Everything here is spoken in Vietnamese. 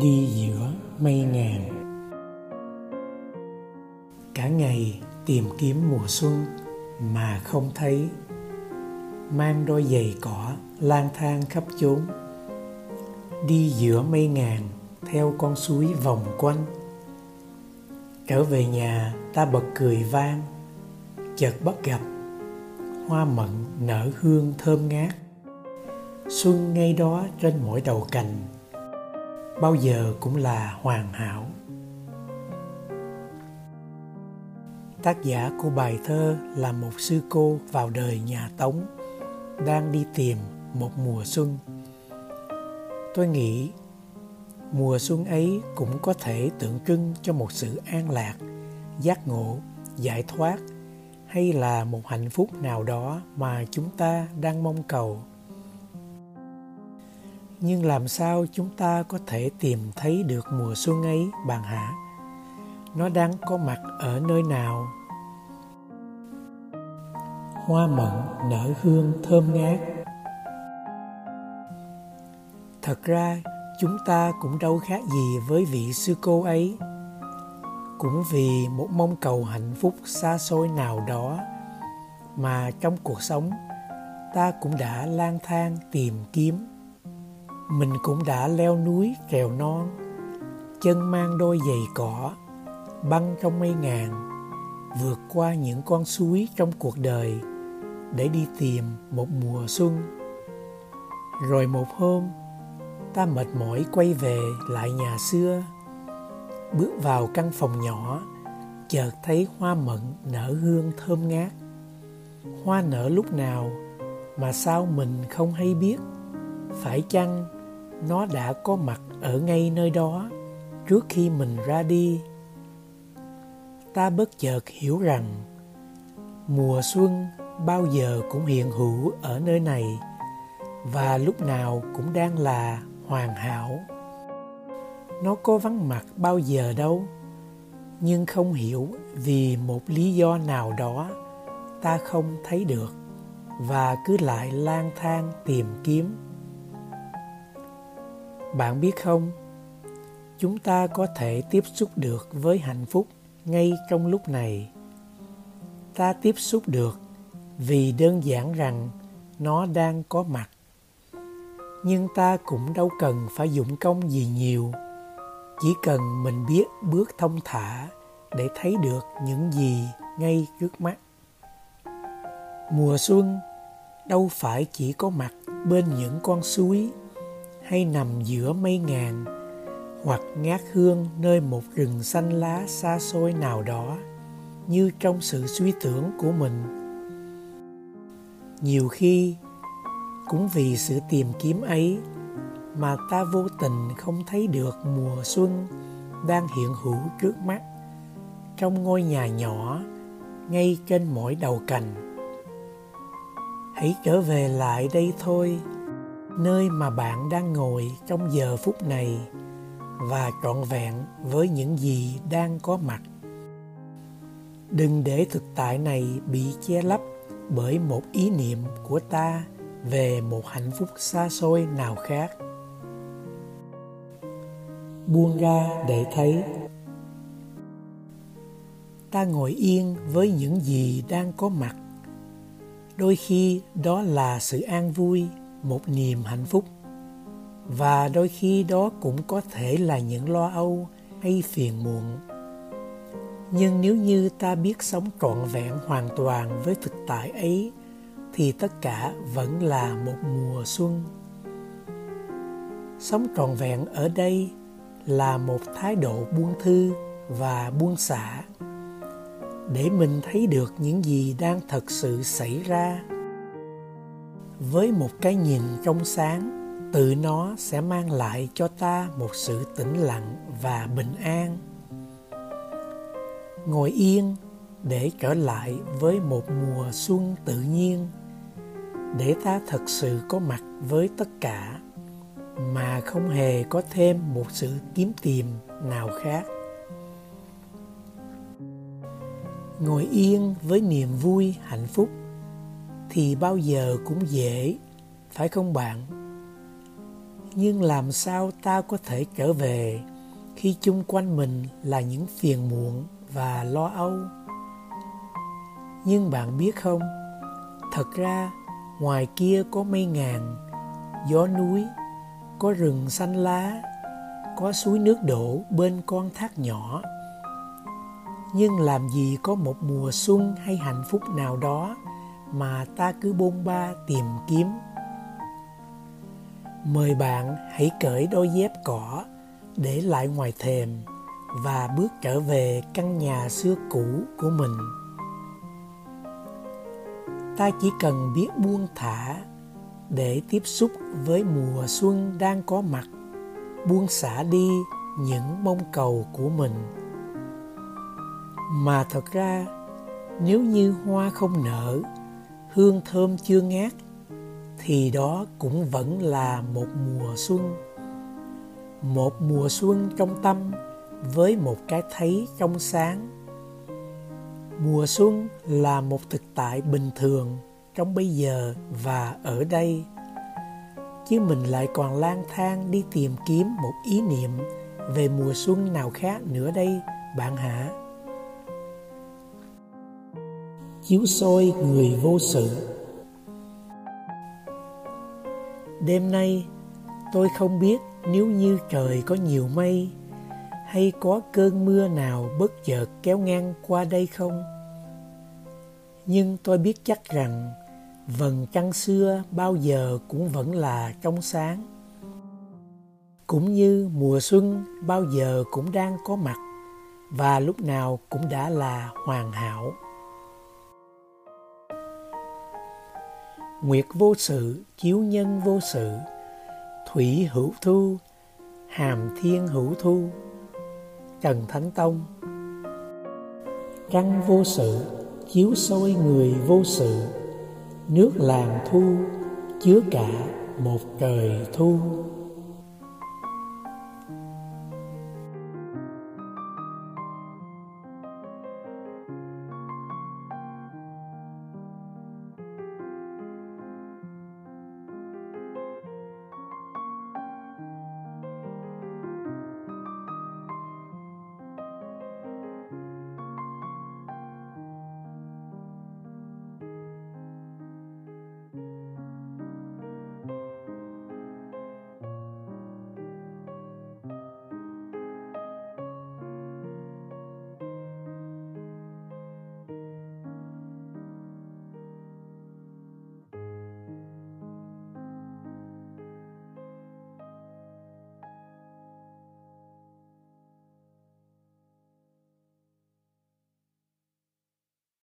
đi giữa mây ngàn. Cả ngày tìm kiếm mùa xuân mà không thấy. Mang đôi giày cỏ lang thang khắp chốn. Đi giữa mây ngàn theo con suối vòng quanh. Trở về nhà, ta bật cười vang. Chợt bắt gặp, hoa mận nở hương thơm ngát. Xuân ngay đó trên mỗi đầu cành bao giờ cũng là hoàn hảo. Tác giả của bài thơ là một sư cô vào đời nhà tống, đang đi tìm một mùa xuân. Tôi nghĩ, mùa xuân ấy cũng có thể tượng trưng cho một sự an lạc, giác ngộ, giải thoát, hay là một hạnh phúc nào đó mà chúng ta đang mong cầu nhưng làm sao chúng ta có thể tìm thấy được mùa xuân ấy, bạn hả? Nó đang có mặt ở nơi nào? Hoa mận nở hương thơm ngát. Thật ra, chúng ta cũng đâu khác gì với vị sư cô ấy. Cũng vì một mong cầu hạnh phúc xa xôi nào đó mà trong cuộc sống, ta cũng đã lang thang tìm kiếm mình cũng đã leo núi trèo non, chân mang đôi giày cỏ, băng trong mây ngàn, vượt qua những con suối trong cuộc đời để đi tìm một mùa xuân. Rồi một hôm, ta mệt mỏi quay về lại nhà xưa, bước vào căn phòng nhỏ, chợt thấy hoa mận nở hương thơm ngát. Hoa nở lúc nào mà sao mình không hay biết, phải chăng nó đã có mặt ở ngay nơi đó trước khi mình ra đi. Ta bất chợt hiểu rằng mùa xuân bao giờ cũng hiện hữu ở nơi này và lúc nào cũng đang là hoàn hảo. Nó có vắng mặt bao giờ đâu, nhưng không hiểu vì một lý do nào đó ta không thấy được và cứ lại lang thang tìm kiếm bạn biết không? Chúng ta có thể tiếp xúc được với hạnh phúc ngay trong lúc này. Ta tiếp xúc được vì đơn giản rằng nó đang có mặt. Nhưng ta cũng đâu cần phải dụng công gì nhiều. Chỉ cần mình biết bước thông thả để thấy được những gì ngay trước mắt. Mùa xuân đâu phải chỉ có mặt bên những con suối hay nằm giữa mây ngàn, hoặc ngát hương nơi một rừng xanh lá xa xôi nào đó, như trong sự suy tưởng của mình. Nhiều khi, cũng vì sự tìm kiếm ấy mà ta vô tình không thấy được mùa xuân đang hiện hữu trước mắt. Trong ngôi nhà nhỏ, ngay trên mỗi đầu cành. Hãy trở về lại đây thôi nơi mà bạn đang ngồi trong giờ phút này và trọn vẹn với những gì đang có mặt. Đừng để thực tại này bị che lấp bởi một ý niệm của ta về một hạnh phúc xa xôi nào khác. Buông ra để thấy. Ta ngồi yên với những gì đang có mặt. Đôi khi đó là sự an vui một niềm hạnh phúc. Và đôi khi đó cũng có thể là những lo âu hay phiền muộn. Nhưng nếu như ta biết sống trọn vẹn hoàn toàn với thực tại ấy, thì tất cả vẫn là một mùa xuân. Sống trọn vẹn ở đây là một thái độ buông thư và buông xả. Để mình thấy được những gì đang thật sự xảy ra với một cái nhìn trong sáng, tự nó sẽ mang lại cho ta một sự tĩnh lặng và bình an. Ngồi yên để trở lại với một mùa xuân tự nhiên, để ta thật sự có mặt với tất cả, mà không hề có thêm một sự kiếm tìm nào khác. Ngồi yên với niềm vui, hạnh phúc thì bao giờ cũng dễ, phải không bạn? Nhưng làm sao ta có thể trở về khi chung quanh mình là những phiền muộn và lo âu? Nhưng bạn biết không, thật ra ngoài kia có mây ngàn, gió núi, có rừng xanh lá, có suối nước đổ bên con thác nhỏ. Nhưng làm gì có một mùa xuân hay hạnh phúc nào đó mà ta cứ bôn ba tìm kiếm. Mời bạn hãy cởi đôi dép cỏ để lại ngoài thềm và bước trở về căn nhà xưa cũ của mình. Ta chỉ cần biết buông thả để tiếp xúc với mùa xuân đang có mặt, buông xả đi những mong cầu của mình. Mà thật ra, nếu như hoa không nở hương thơm chưa ngát, thì đó cũng vẫn là một mùa xuân. Một mùa xuân trong tâm với một cái thấy trong sáng. Mùa xuân là một thực tại bình thường trong bây giờ và ở đây. Chứ mình lại còn lang thang đi tìm kiếm một ý niệm về mùa xuân nào khác nữa đây, bạn hả? Chiếu soi người vô sự. Đêm nay, tôi không biết nếu như trời có nhiều mây hay có cơn mưa nào bất chợt kéo ngang qua đây không. Nhưng tôi biết chắc rằng vầng trăng xưa bao giờ cũng vẫn là trong sáng. Cũng như mùa xuân bao giờ cũng đang có mặt và lúc nào cũng đã là hoàn hảo. Nguyệt vô sự, chiếu nhân vô sự, thủy hữu thu, hàm thiên hữu thu, trần thánh tông. Trăng vô sự, chiếu soi người vô sự, nước làng thu, chứa cả một trời thu.